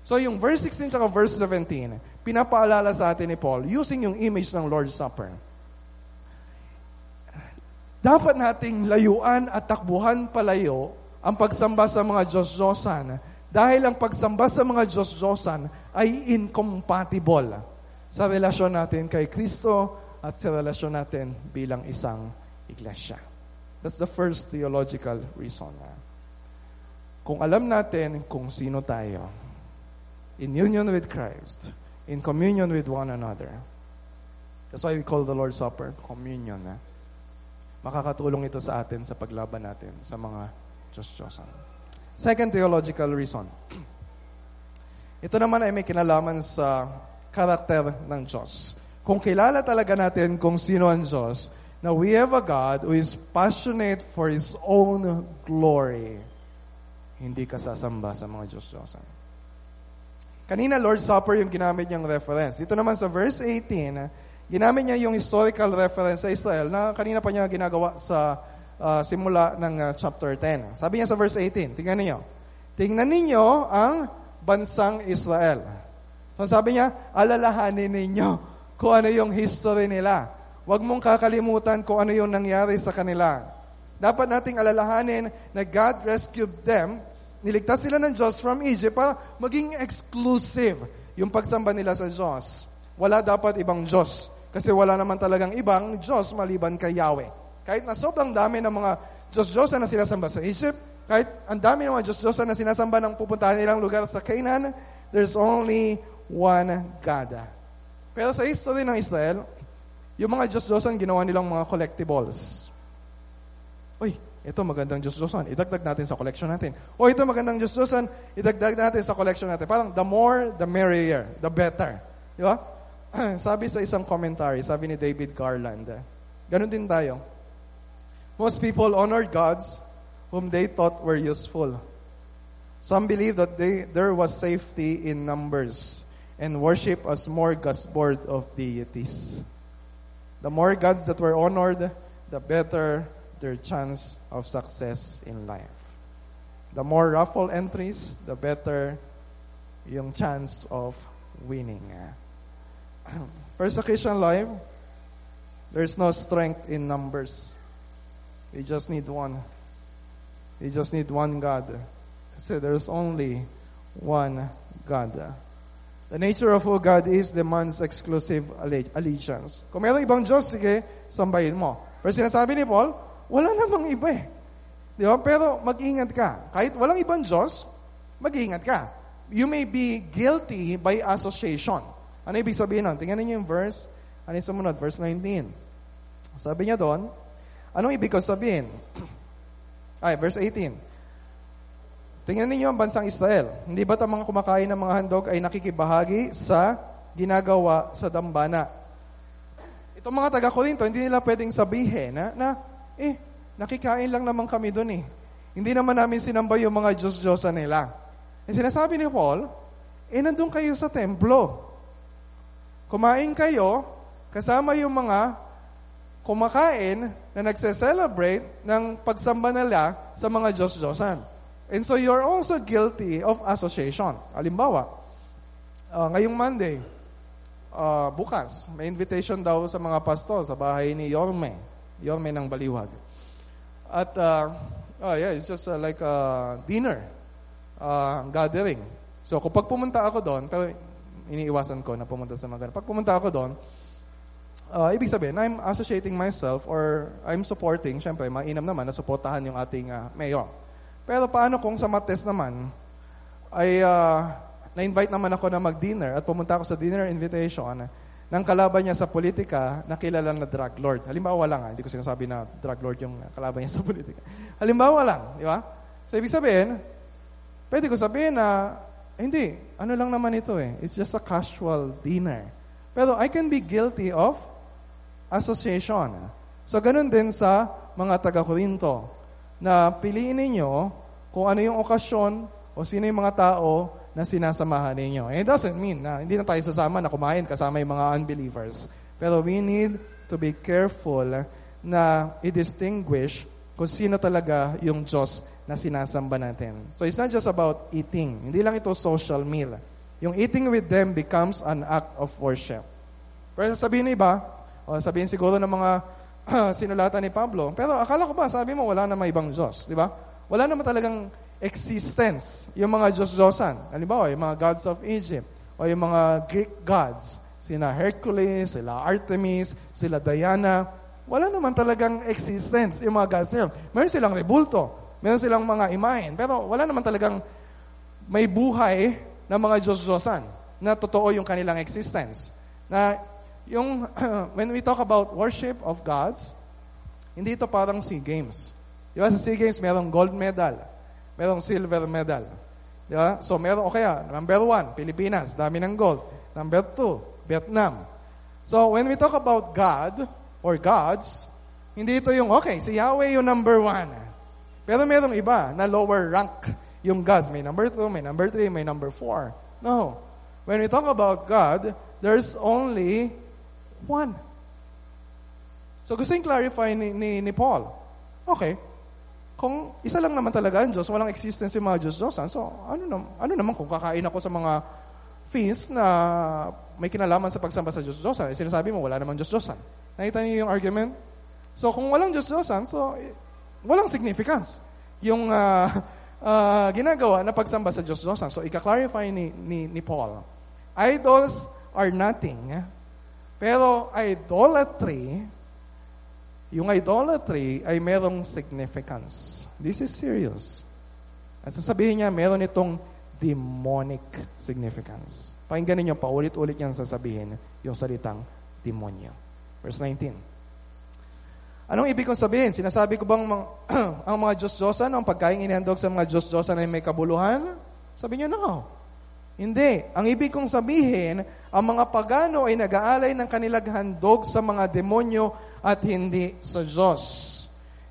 So yung verse 16 at verse 17, pinapaalala sa atin ni Paul using yung image ng Lord's Supper. Dapat nating layuan at takbuhan palayo ang pagsamba sa mga Diyos-Diyosan dahil ang pagsamba sa mga Diyos-Diyosan ay incompatible sa relasyon natin kay Kristo at sa relasyon natin bilang isang iglesia. That's the first theological reason. Kung alam natin kung sino tayo, in union with Christ, in communion with one another. That's why we call the Lord's Supper communion. Eh? Makakatulong ito sa atin sa paglaban natin sa mga Diyos-Diyosan. Second theological reason. Ito naman ay may kinalaman sa karakter ng Diyos. Kung kilala talaga natin kung sino ang Diyos, na we have a God who is passionate for His own glory, hindi ka sasamba sa mga Diyos-Diyosan. Kanina, Lord's Supper yung ginamit niyang reference. Dito naman sa verse 18, ginamit niya yung historical reference sa Israel na kanina pa niya ginagawa sa uh, simula ng uh, chapter 10. Sabi niya sa verse 18, tingnan niyo. Tingnan ninyo ang bansang Israel. So sabi niya, alalahanin ninyo kung ano yung history nila. Huwag mong kakalimutan kung ano yung nangyari sa kanila. Dapat nating alalahanin na God rescued them Niligtas sila ng Diyos from Egypt para maging exclusive yung pagsamba nila sa Diyos. Wala dapat ibang Diyos. Kasi wala naman talagang ibang Diyos maliban kay Yahweh. Kahit na sobrang dami ng mga Diyos-Diyosan na sinasamba sa Egypt, kahit ang dami ng mga Diyos-Diyosan na sinasamba ng pupuntahan nilang lugar sa Canaan, there's only one God. Pero sa history ng Israel, yung mga Diyos-Diyosan ginawa nilang mga collectibles. Uy, ito magandang Diyos-Diyosan, idagdag natin sa collection natin. O ito magandang Diyos-Diyosan, idagdag natin sa collection natin. Parang the more, the merrier, the better. Di ba? sabi sa isang commentary, sabi ni David Garland, ganun din tayo. Most people honored gods whom they thought were useful. Some believe that they, there was safety in numbers and worship a smorgasbord of deities. The more gods that were honored, the better their chance of success in life. The more raffle entries, the better yung chance of winning. Ah. Persecution life, there's no strength in numbers. You just need one. You just need one God. So there's only one God. The nature of who God is demands exclusive allegiance. Kung mayroong ibang Diyos, sige, sambahin mo. Pero sinasabi ni Paul, wala namang iba eh. Di ba? Pero mag-ingat ka. Kahit walang ibang Diyos, mag-ingat ka. You may be guilty by association. Ano ibig sabihin nun? Tingnan niyo yung verse. Ano yung sumunod? Verse 19. Sabi niya doon, anong ibig ko sabihin? Ay, verse 18. Tingnan ninyo ang bansang Israel. Hindi ba ang mga kumakain ng mga handog ay nakikibahagi sa ginagawa sa dambana? Itong mga taga-Korinto, hindi nila pwedeng sabihin na, na eh, nakikain lang naman kami doon eh. Hindi naman namin sinamba yung mga Diyos-Diyosa nila. Eh, sinasabi ni Paul, eh, nandun kayo sa templo. Kumain kayo, kasama yung mga kumakain na nagse-celebrate ng pagsamba nila sa mga Diyos-Diyosan. And so you're also guilty of association. Halimbawa, uh, ngayong Monday, uh, bukas, may invitation daw sa mga pastor sa bahay ni Yorme. Yorme ng Baliwag. At, uh, oh yeah, it's just uh, like a dinner, uh, gathering. So kapag pumunta ako doon, pero iniiwasan ko na pumunta sa mga. Pag pumunta ako doon, uh, ibig sabihin, I'm associating myself or I'm supporting, syempre, mainam naman na suportahan yung ating uh, mayor. Pero paano kung sa Mates naman, ay uh, na-invite naman ako na mag-dinner at pumunta ako sa dinner invitation ng kalaban niya sa politika na kilala na drug lord. Halimbawa lang, ha? hindi ko sinasabi na drug lord yung kalaban niya sa politika. Halimbawa lang, di ba? So, ibig sabihin, pwede ko sabihin na, hindi, ano lang naman ito eh. It's just a casual dinner. Pero I can be guilty of association. So, ganun din sa mga taga-Korinto na piliin ninyo kung ano yung okasyon o sino yung mga tao na sinasamahan ninyo. And it doesn't mean na hindi na tayo sasama na kumain kasama yung mga unbelievers. Pero we need to be careful na i-distinguish kung sino talaga yung Diyos na sinasamba natin. So it's not just about eating. Hindi lang ito social meal. Yung eating with them becomes an act of worship. Pero sabihin iba, o sabihin siguro ng mga sinulatan ni Pablo. Pero akala ko ba, sabi mo, wala na may ibang Diyos, di ba? Wala naman talagang existence yung mga Diyos-Diyosan. Halimbawa, yung mga gods of Egypt o yung mga Greek gods. Sina Hercules, sila Artemis, sila Diana. Wala naman talagang existence yung mga gods nila. Meron silang rebulto, meron silang mga imahen, pero wala naman talagang may buhay na mga Diyos-Diyosan na totoo yung kanilang existence. Na yung, when we talk about worship of gods, hindi ito parang SEA Games. Di ba sa SEA Games, merong gold medal, merong silver medal. Di ba? So, meron, o kaya, number one, Pilipinas, dami ng gold. Number two, Vietnam. So, when we talk about God, or gods, hindi ito yung, okay, si Yahweh yung number one. Pero merong iba na lower rank yung gods. May number two, may number three, may number four. No. When we talk about God, there's only One. So gusto yung clarify ni, ni, ni Paul. Okay, kung isa lang naman talaga ang Diyos, walang existence yung mga Diyos-Diyosan, so ano, na, ano naman kung kakain ako sa mga feast na may kinalaman sa pagsamba sa Diyos-Diyosan, eh, sinasabi mo, wala naman Diyos-Diyosan. Nakita niyo yung argument? So kung walang Diyos-Diyosan, so eh, walang significance yung uh, uh, ginagawa na pagsamba sa Diyos-Diyosan. So ika-clarify ni, ni, ni Paul, idols are nothing pero idolatry, yung idolatry ay merong significance. This is serious. At sasabihin niya, meron itong demonic significance. Pakinggan ninyo, paulit-ulit niyang sasabihin yung salitang demonyo. Verse 19. Anong ibig kong sabihin? Sinasabi ko bang mga, ang mga Diyos-Diyosan, ang pagkain inihandog sa mga Diyos-Diyosan ay may kabuluhan? Sabi niya, no. Hindi. Ang ibig kong sabihin, ang mga pagano ay nag-aalay ng kanilang handog sa mga demonyo at hindi sa Diyos.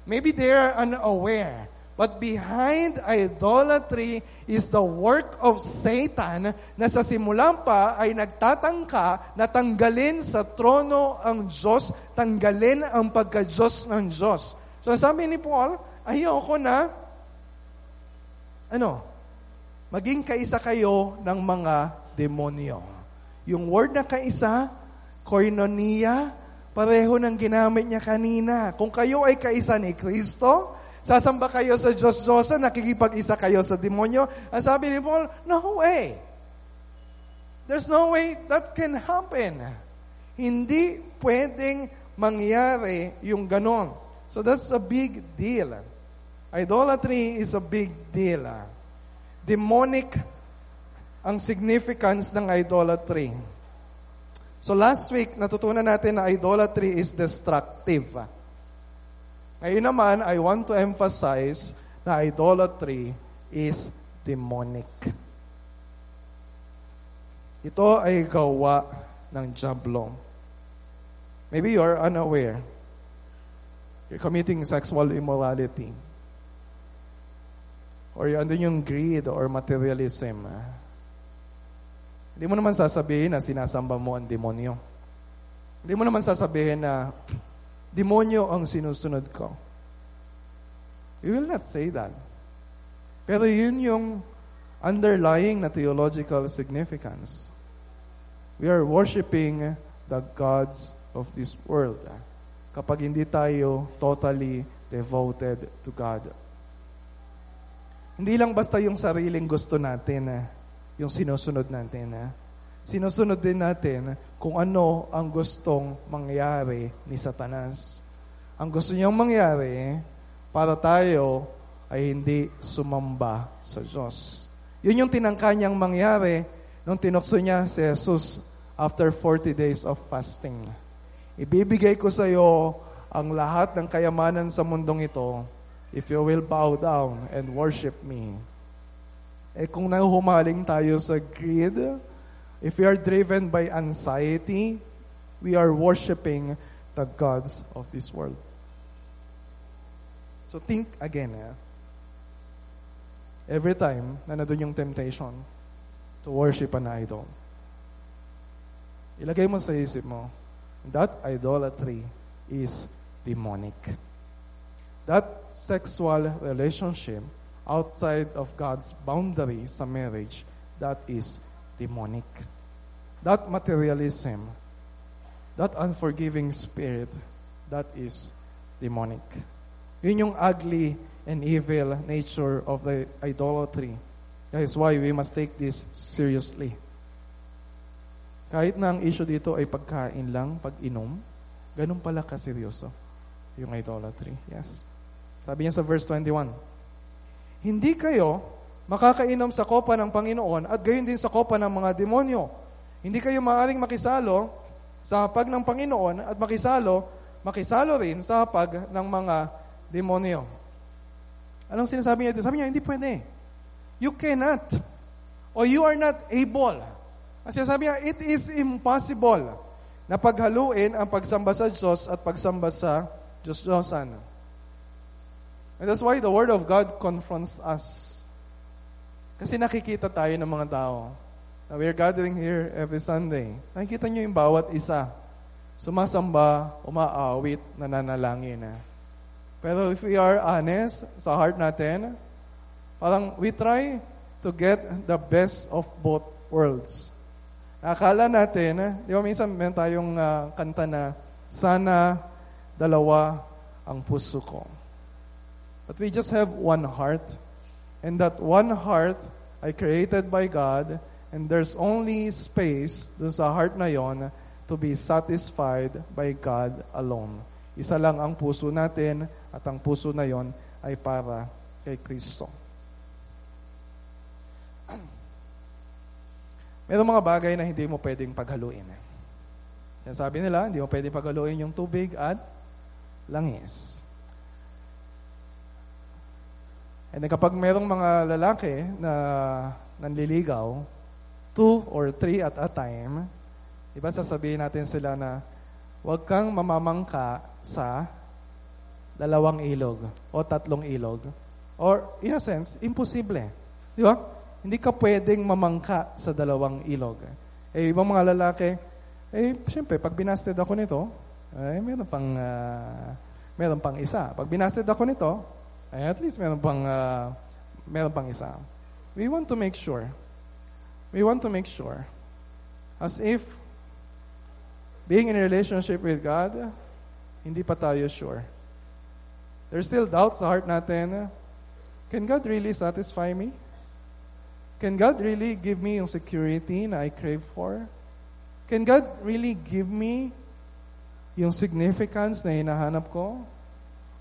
Maybe they are unaware, But behind idolatry is the work of Satan na sa simulan pa ay nagtatangka na tanggalin sa trono ang Diyos, tanggalin ang pagka-Diyos ng Diyos. So sabi ni Paul, ayoko na, ano, maging kaisa kayo ng mga demonyo. Yung word na kaisa, koinonia, pareho ng ginamit niya kanina. Kung kayo ay kaisa ni Kristo, Sasamba kayo sa Diyos Diyosan, nakikipag-isa kayo sa demonyo. Ang sabi ni Paul, no way. There's no way that can happen. Hindi pwedeng mangyari yung ganon. So that's a big deal. Idolatry is a big deal. Demonic ang significance ng idolatry. So last week, natutunan natin na idolatry is destructive. Ngayon naman, I want to emphasize na idolatry is demonic. Ito ay gawa ng Diablo. Maybe you're unaware. You're committing sexual immorality. Or you're under yung greed or materialism. Hindi mo naman sasabihin na sinasamba mo ang demonyo. Hindi mo naman sasabihin na demonyo ang sinusunod ko. You will not say that. Pero yun yung underlying na theological significance. We are worshiping the gods of this world. Kapag hindi tayo totally devoted to God. Hindi lang basta yung sariling gusto natin, yung sinusunod natin. Sinusunod din natin kung ano ang gustong mangyari ni Satanas. Ang gusto niyang mangyari para tayo ay hindi sumamba sa Diyos. Yun yung tinangka niyang mangyari nung tinukso niya si Jesus after 40 days of fasting. Ibibigay ko sa iyo ang lahat ng kayamanan sa mundong ito if you will bow down and worship me. Eh kung nahuhumaling tayo sa greed, If we are driven by anxiety, we are worshiping the gods of this world. So think again. Eh? Every time na nandun yung temptation to worship an idol, ilagay mo sa isip mo, that idolatry is demonic. That sexual relationship outside of God's boundary sa marriage, that is demonic. That materialism, that unforgiving spirit, that is demonic. Yun yung ugly and evil nature of the idolatry. That is why we must take this seriously. Kahit na ang issue dito ay pagkain lang, pag-inom, ganun pala kaseryoso yung idolatry. Yes. Sabi niya sa verse 21, Hindi kayo makakainom sa kopa ng Panginoon at gayon din sa kopa ng mga demonyo hindi kayo maaaring makisalo sa hapag ng Panginoon at makisalo, makisalo rin sa hapag ng mga demonyo. Anong sinasabi niya? Sabi niya, hindi pwede. You cannot. Or you are not able. Kasi sabi niya, it is impossible na paghaluin ang pagsamba sa Diyos at pagsamba sa Diyos-Diyosan. And that's why the Word of God confronts us. Kasi nakikita tayo ng mga tao na we're gathering here every Sunday, nakikita nyo yung bawat isa. Sumasamba, umaawit, nananalangin. Pero if we are honest sa heart natin, parang we try to get the best of both worlds. Akala natin, di ba minsan meron tayong uh, kanta na, sana dalawa ang puso ko. But we just have one heart. And that one heart ay created by God And there's only space dun sa heart na yon to be satisfied by God alone. Isa lang ang puso natin at ang puso na yon ay para kay Kristo. Merong mga bagay na hindi mo pwedeng paghaluin. Yan sabi nila, hindi mo pwedeng paghaluin yung tubig at langis. And kapag merong mga lalaki na nanliligaw, two or three at a time, iba sasabihin natin sila na huwag kang mamamangka sa dalawang ilog o tatlong ilog. Or, in a sense, imposible. Di ba? Hindi ka pwedeng mamangka sa dalawang ilog. Eh, ibang mga lalaki, eh, siyempre, pag binasted ako nito, eh, meron pang, uh, meron pang isa. Pag binasted ako nito, at least meron pang, uh, meron pang isa. We want to make sure. We want to make sure. As if being in a relationship with God, hindi pa tayo sure. There's still doubts sa heart natin. Can God really satisfy me? Can God really give me yung security na I crave for? Can God really give me yung significance na hinahanap ko?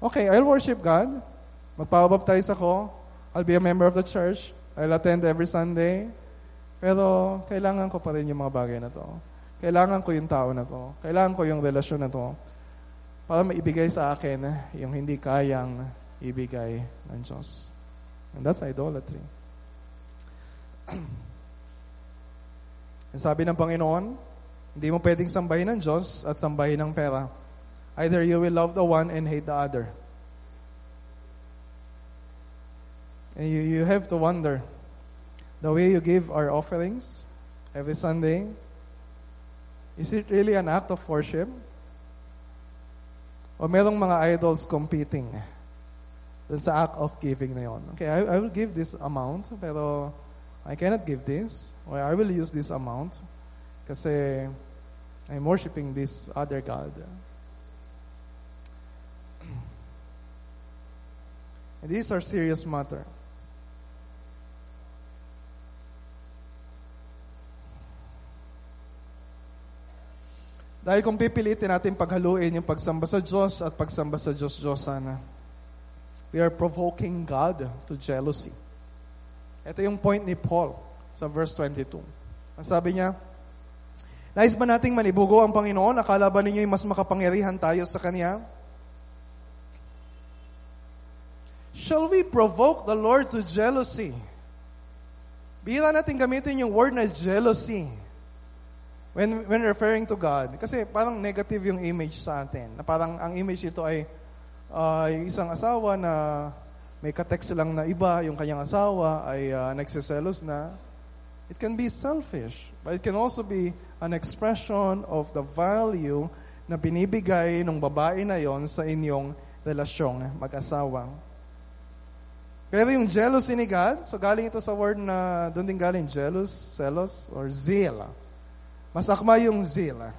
Okay, I'll worship God. Magpapabaptize ako. I'll be a member of the church. I'll attend every Sunday. Pero kailangan ko pa rin yung mga bagay na to. Kailangan ko yung tao na to. Kailangan ko yung relasyon na to para maibigay sa akin yung hindi kayang ibigay ng Diyos. And that's idolatry. Sabi ng Panginoon, hindi mo pwedeng sambahin ng Diyos at sambahin ng pera. Either you will love the one and hate the other. And you, you have to wonder, the way you give our offerings every Sunday, Is it really an act of worship? O merong mga idols competing dun sa act of giving na yun. Okay, I, I will give this amount, pero I cannot give this, or I will use this amount kasi I'm worshiping this other God. And these are serious matter. Dahil kung pipilitin natin paghaluin yung pagsamba sa Diyos at pagsamba sa Diyos-Diyosan, we are provoking God to jealousy. Ito yung point ni Paul sa verse 22. Ang sabi niya, Nais ba nating manibugo ang Panginoon? Akala ba ninyo mas makapangyarihan tayo sa Kanya? Shall we provoke the Lord to jealousy? Bira natin gamitin yung word na jealousy When, when referring to God, kasi parang negative yung image sa atin. Na parang ang image ito ay uh, isang asawa na may katext lang na iba, yung kanyang asawa ay uh, nagsiselos na. It can be selfish, but it can also be an expression of the value na binibigay ng babae na yon sa inyong relasyong mag-asawa. Pero yung jealousy ni God, so galing ito sa word na doon din galing jealous, zealous, or zeal. Mas yung zeal. Eh.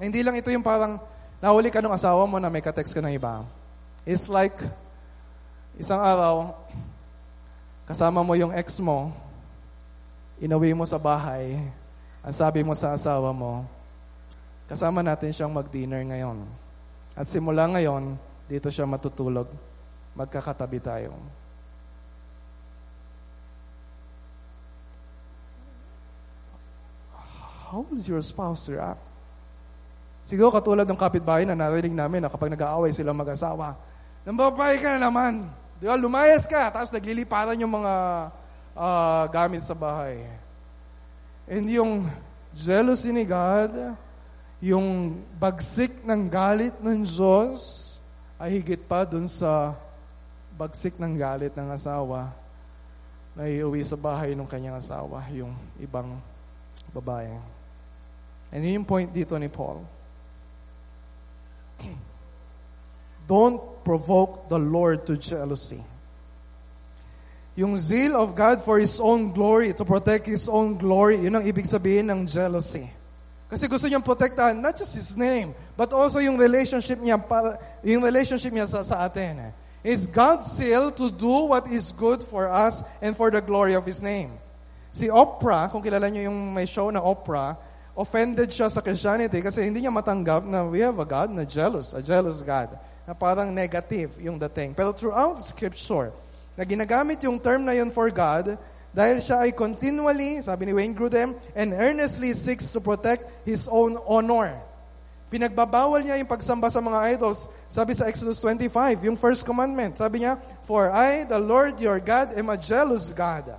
Hindi lang ito yung parang nahuli ka ng asawa mo na may ka-text ka ng iba. It's like, isang araw, kasama mo yung ex mo, inuwi mo sa bahay, ang sabi mo sa asawa mo, kasama natin siyang mag-dinner ngayon. At simula ngayon, dito siya matutulog. Magkakatabi tayo. How will your spouse react? Siguro katulad ng kapitbahay na narinig namin na kapag nag-aaway sila mag-asawa, nambabay ka na naman. Di ba? Lumayas ka, tapos nagliliparan yung mga uh, gamit sa bahay. And yung jealousy ni God, yung bagsik ng galit ng Diyos, ay higit pa dun sa bagsik ng galit ng asawa na iuwi sa bahay ng kanyang asawa, yung ibang babae. And yun yung point dito ni Paul. Don't provoke the Lord to jealousy. Yung zeal of God for His own glory, to protect His own glory, yun ang ibig sabihin ng jealousy. Kasi gusto niyang protektahan not just His name, but also yung relationship niya, yung relationship niya sa, sa atin. Is God's zeal to do what is good for us and for the glory of His name. Si Oprah, kung kilala niyo yung may show na Oprah, offended siya sa Christianity kasi hindi niya matanggap na we have a God na jealous, a jealous God, na parang negative yung dating. Pero throughout Scripture, na ginagamit yung term na yun for God, dahil siya ay continually, sabi ni Wayne Grudem, and earnestly seeks to protect His own honor. Pinagbabawal niya yung pagsamba sa mga idols. Sabi sa Exodus 25, yung first commandment, sabi niya, For I, the Lord your God, am a jealous God.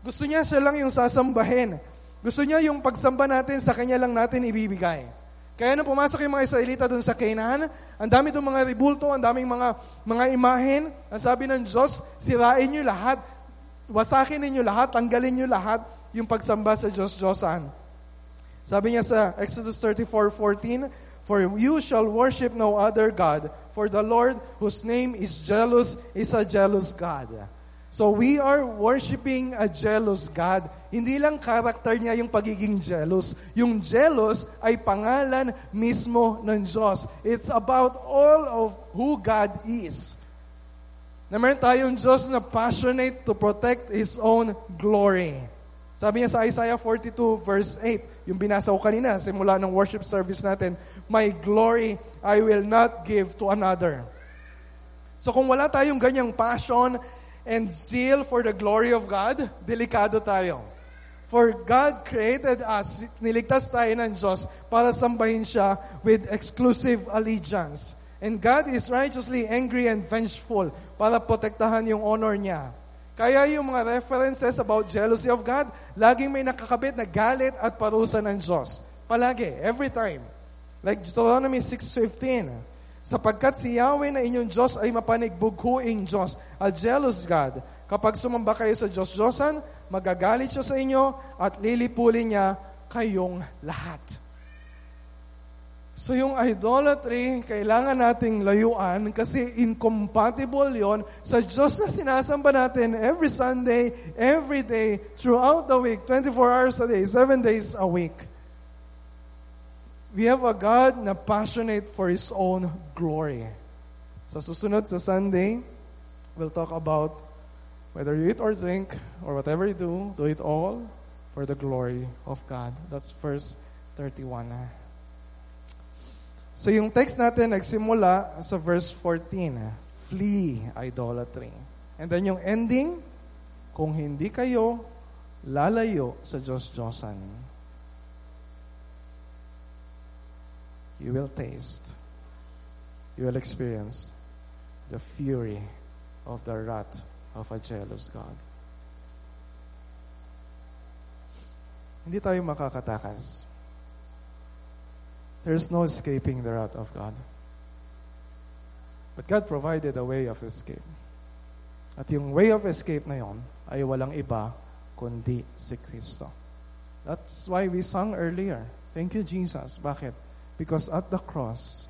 Gusto niya siya lang yung sasambahin. Gusto niya yung pagsamba natin, sa Kanya lang natin ibibigay. Kaya nung pumasok yung mga Israelita doon sa Canaan, ang dami doon mga ribulto, ang daming mga, mga imahen. Ang sabi ng Diyos, sirain nyo lahat, wasakin ninyo lahat, tanggalin nyo lahat yung pagsamba sa Diyos-Diyosan. Sabi niya sa Exodus 34:14, For you shall worship no other God, for the Lord, whose name is jealous, is a jealous God. So we are worshiping a jealous God. Hindi lang karakter niya yung pagiging jealous. Yung jealous ay pangalan mismo ng Diyos. It's about all of who God is. Na meron tayong Diyos na passionate to protect His own glory. Sabi niya sa Isaiah 42 verse 8, yung binasa ko kanina, simula ng worship service natin, My glory I will not give to another. So kung wala tayong ganyang passion, and zeal for the glory of God, delikado tayo. For God created us, niligtas tayo ng Diyos para sambahin siya with exclusive allegiance. And God is righteously angry and vengeful para protektahan yung honor niya. Kaya yung mga references about jealousy of God, laging may nakakabit na galit at parusa ng Diyos. Palagi, every time. Like Deuteronomy 6.15, Sapagkat si Yahweh na inyong Diyos ay mapanigbughuing Diyos, a jealous God. Kapag sumamba kayo sa Diyos-Diyosan, magagalit siya sa inyo at lilipulin niya kayong lahat. So yung idolatry, kailangan nating layuan kasi incompatible yon sa Diyos na sinasamba natin every Sunday, every day, throughout the week, 24 hours a day, 7 days a week. We have a God na passionate for His own glory. Sa susunod sa Sunday, we'll talk about whether you eat or drink or whatever you do, do it all for the glory of God. That's verse 31. So yung text natin nagsimula sa verse 14. Flee idolatry. And then yung ending, kung hindi kayo lalayo sa Diyos-Diyosan. You will taste, you will experience the fury of the wrath of a jealous God. Hindi tayo makakatakas. There's no escaping the wrath of God. But God provided a way of escape. At yung way of escape na yon ay walang iba kundi si Kristo. That's why we sung earlier. Thank you, Jesus. Bakit? Because at the cross,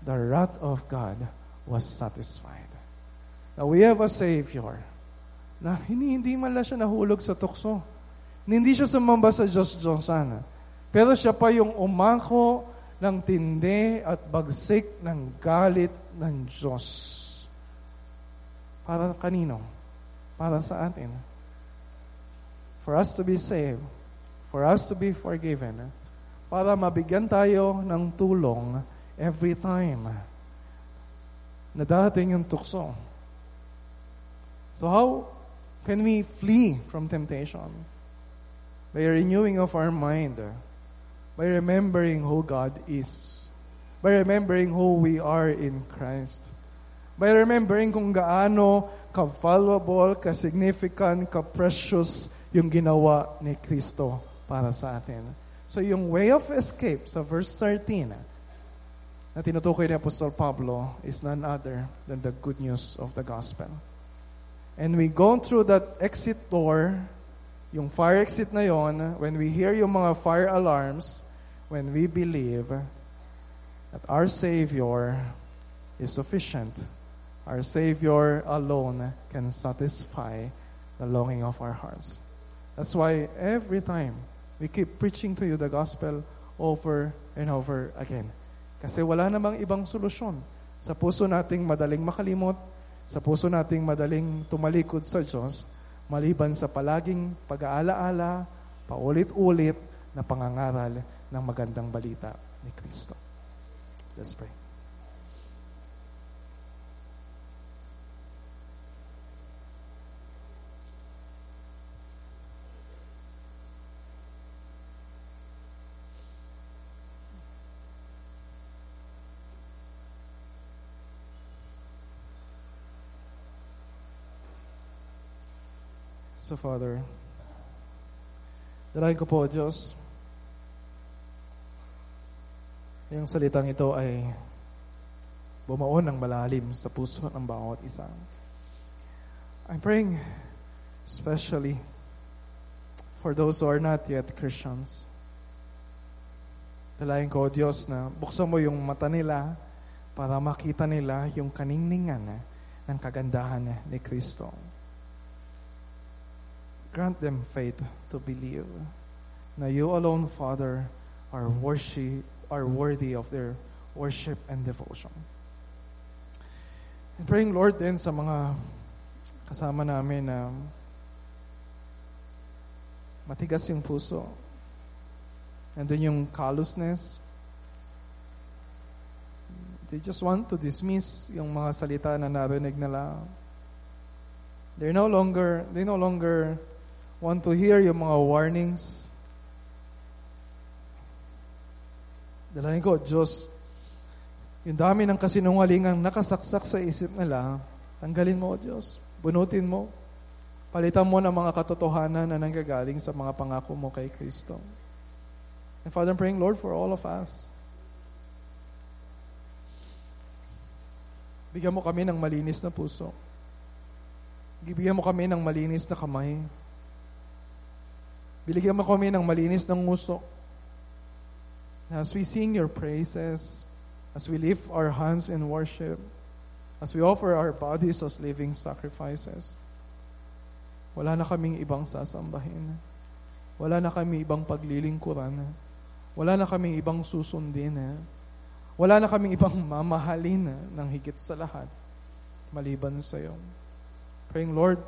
the wrath of God was satisfied. Now we have a Savior na hindi, hindi man lang siya nahulog sa tukso. Hindi siya sumamba sa Diyos Diyosan. Pero siya pa yung umako ng tindi at bagsik ng galit ng Diyos. Para kanino? Para sa atin. For us to be saved, for us to be forgiven, para mabigyan tayo ng tulong every time na dating yung tukso. So how can we flee from temptation? By renewing of our mind, by remembering who God is, by remembering who we are in Christ, by remembering kung gaano ka-valuable, ka-significant, ka-precious yung ginawa ni Kristo para sa atin. So yung way of escape sa verse 13 ah, na tinutukoy ni Apostol Pablo is none other than the good news of the gospel. And we go through that exit door, yung fire exit na yon, when we hear yung mga fire alarms, when we believe that our Savior is sufficient. Our Savior alone can satisfy the longing of our hearts. That's why every time We keep preaching to you the gospel over and over again. Kasi wala namang ibang solusyon. Sa puso nating madaling makalimot, sa puso nating madaling tumalikod sa Diyos, maliban sa palaging pag-aalaala, paulit-ulit na pangangaral ng magandang balita ni Kristo. Let's pray. So Father, dalayan ko po, Diyos, Yung salitang ito ay bumaon ng malalim sa puso ng bawat isa. I'm praying especially for those who are not yet Christians. Dalayan ko, Diyos, na buksan mo yung mata nila para makita nila yung kaningningan ng kagandahan ni Kristo. Grant them faith to believe na you alone, Father, are, worship, are worthy of their worship and devotion. And praying, Lord, din sa mga kasama namin na matigas yung puso. Nandun yung callousness. They just want to dismiss yung mga salita na narinig nila. They're no longer, they no longer want to hear yung mga warnings. Dalahin ko, Diyos, yung dami ng kasinungalingang nakasaksak sa isip nila, tanggalin mo, Diyos. Bunutin mo. Palitan mo ng mga katotohanan na nanggagaling sa mga pangako mo kay Kristo. And Father, I'm praying, Lord, for all of us. Bigyan mo kami ng malinis na puso. Bigyan mo kami ng malinis na kamay. Biligyan mo kami ng malinis ng nguso. As we sing your praises, as we lift our hands in worship, as we offer our bodies as living sacrifices, wala na kaming ibang sasambahin. Wala na kami ibang paglilingkuran. Wala na kaming ibang susundin. Wala na kaming ibang mamahalin ng higit sa lahat maliban sa iyo. Praying, Lord,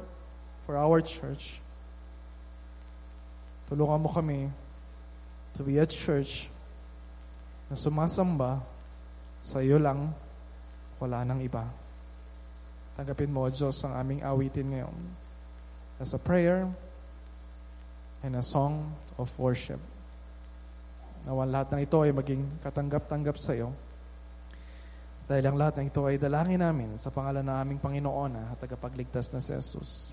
for our church, tulungan mo kami to be a church na sumasamba sa iyo lang, wala nang iba. Tanggapin mo, Diyos, ang aming awitin ngayon as a prayer and a song of worship. Nawan lahat ng ito ay maging katanggap-tanggap sa iyo. Dahil ang lahat ng ito ay dalangin namin sa pangalan ng aming Panginoon at tagapagligtas na si Jesus.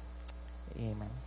Amen.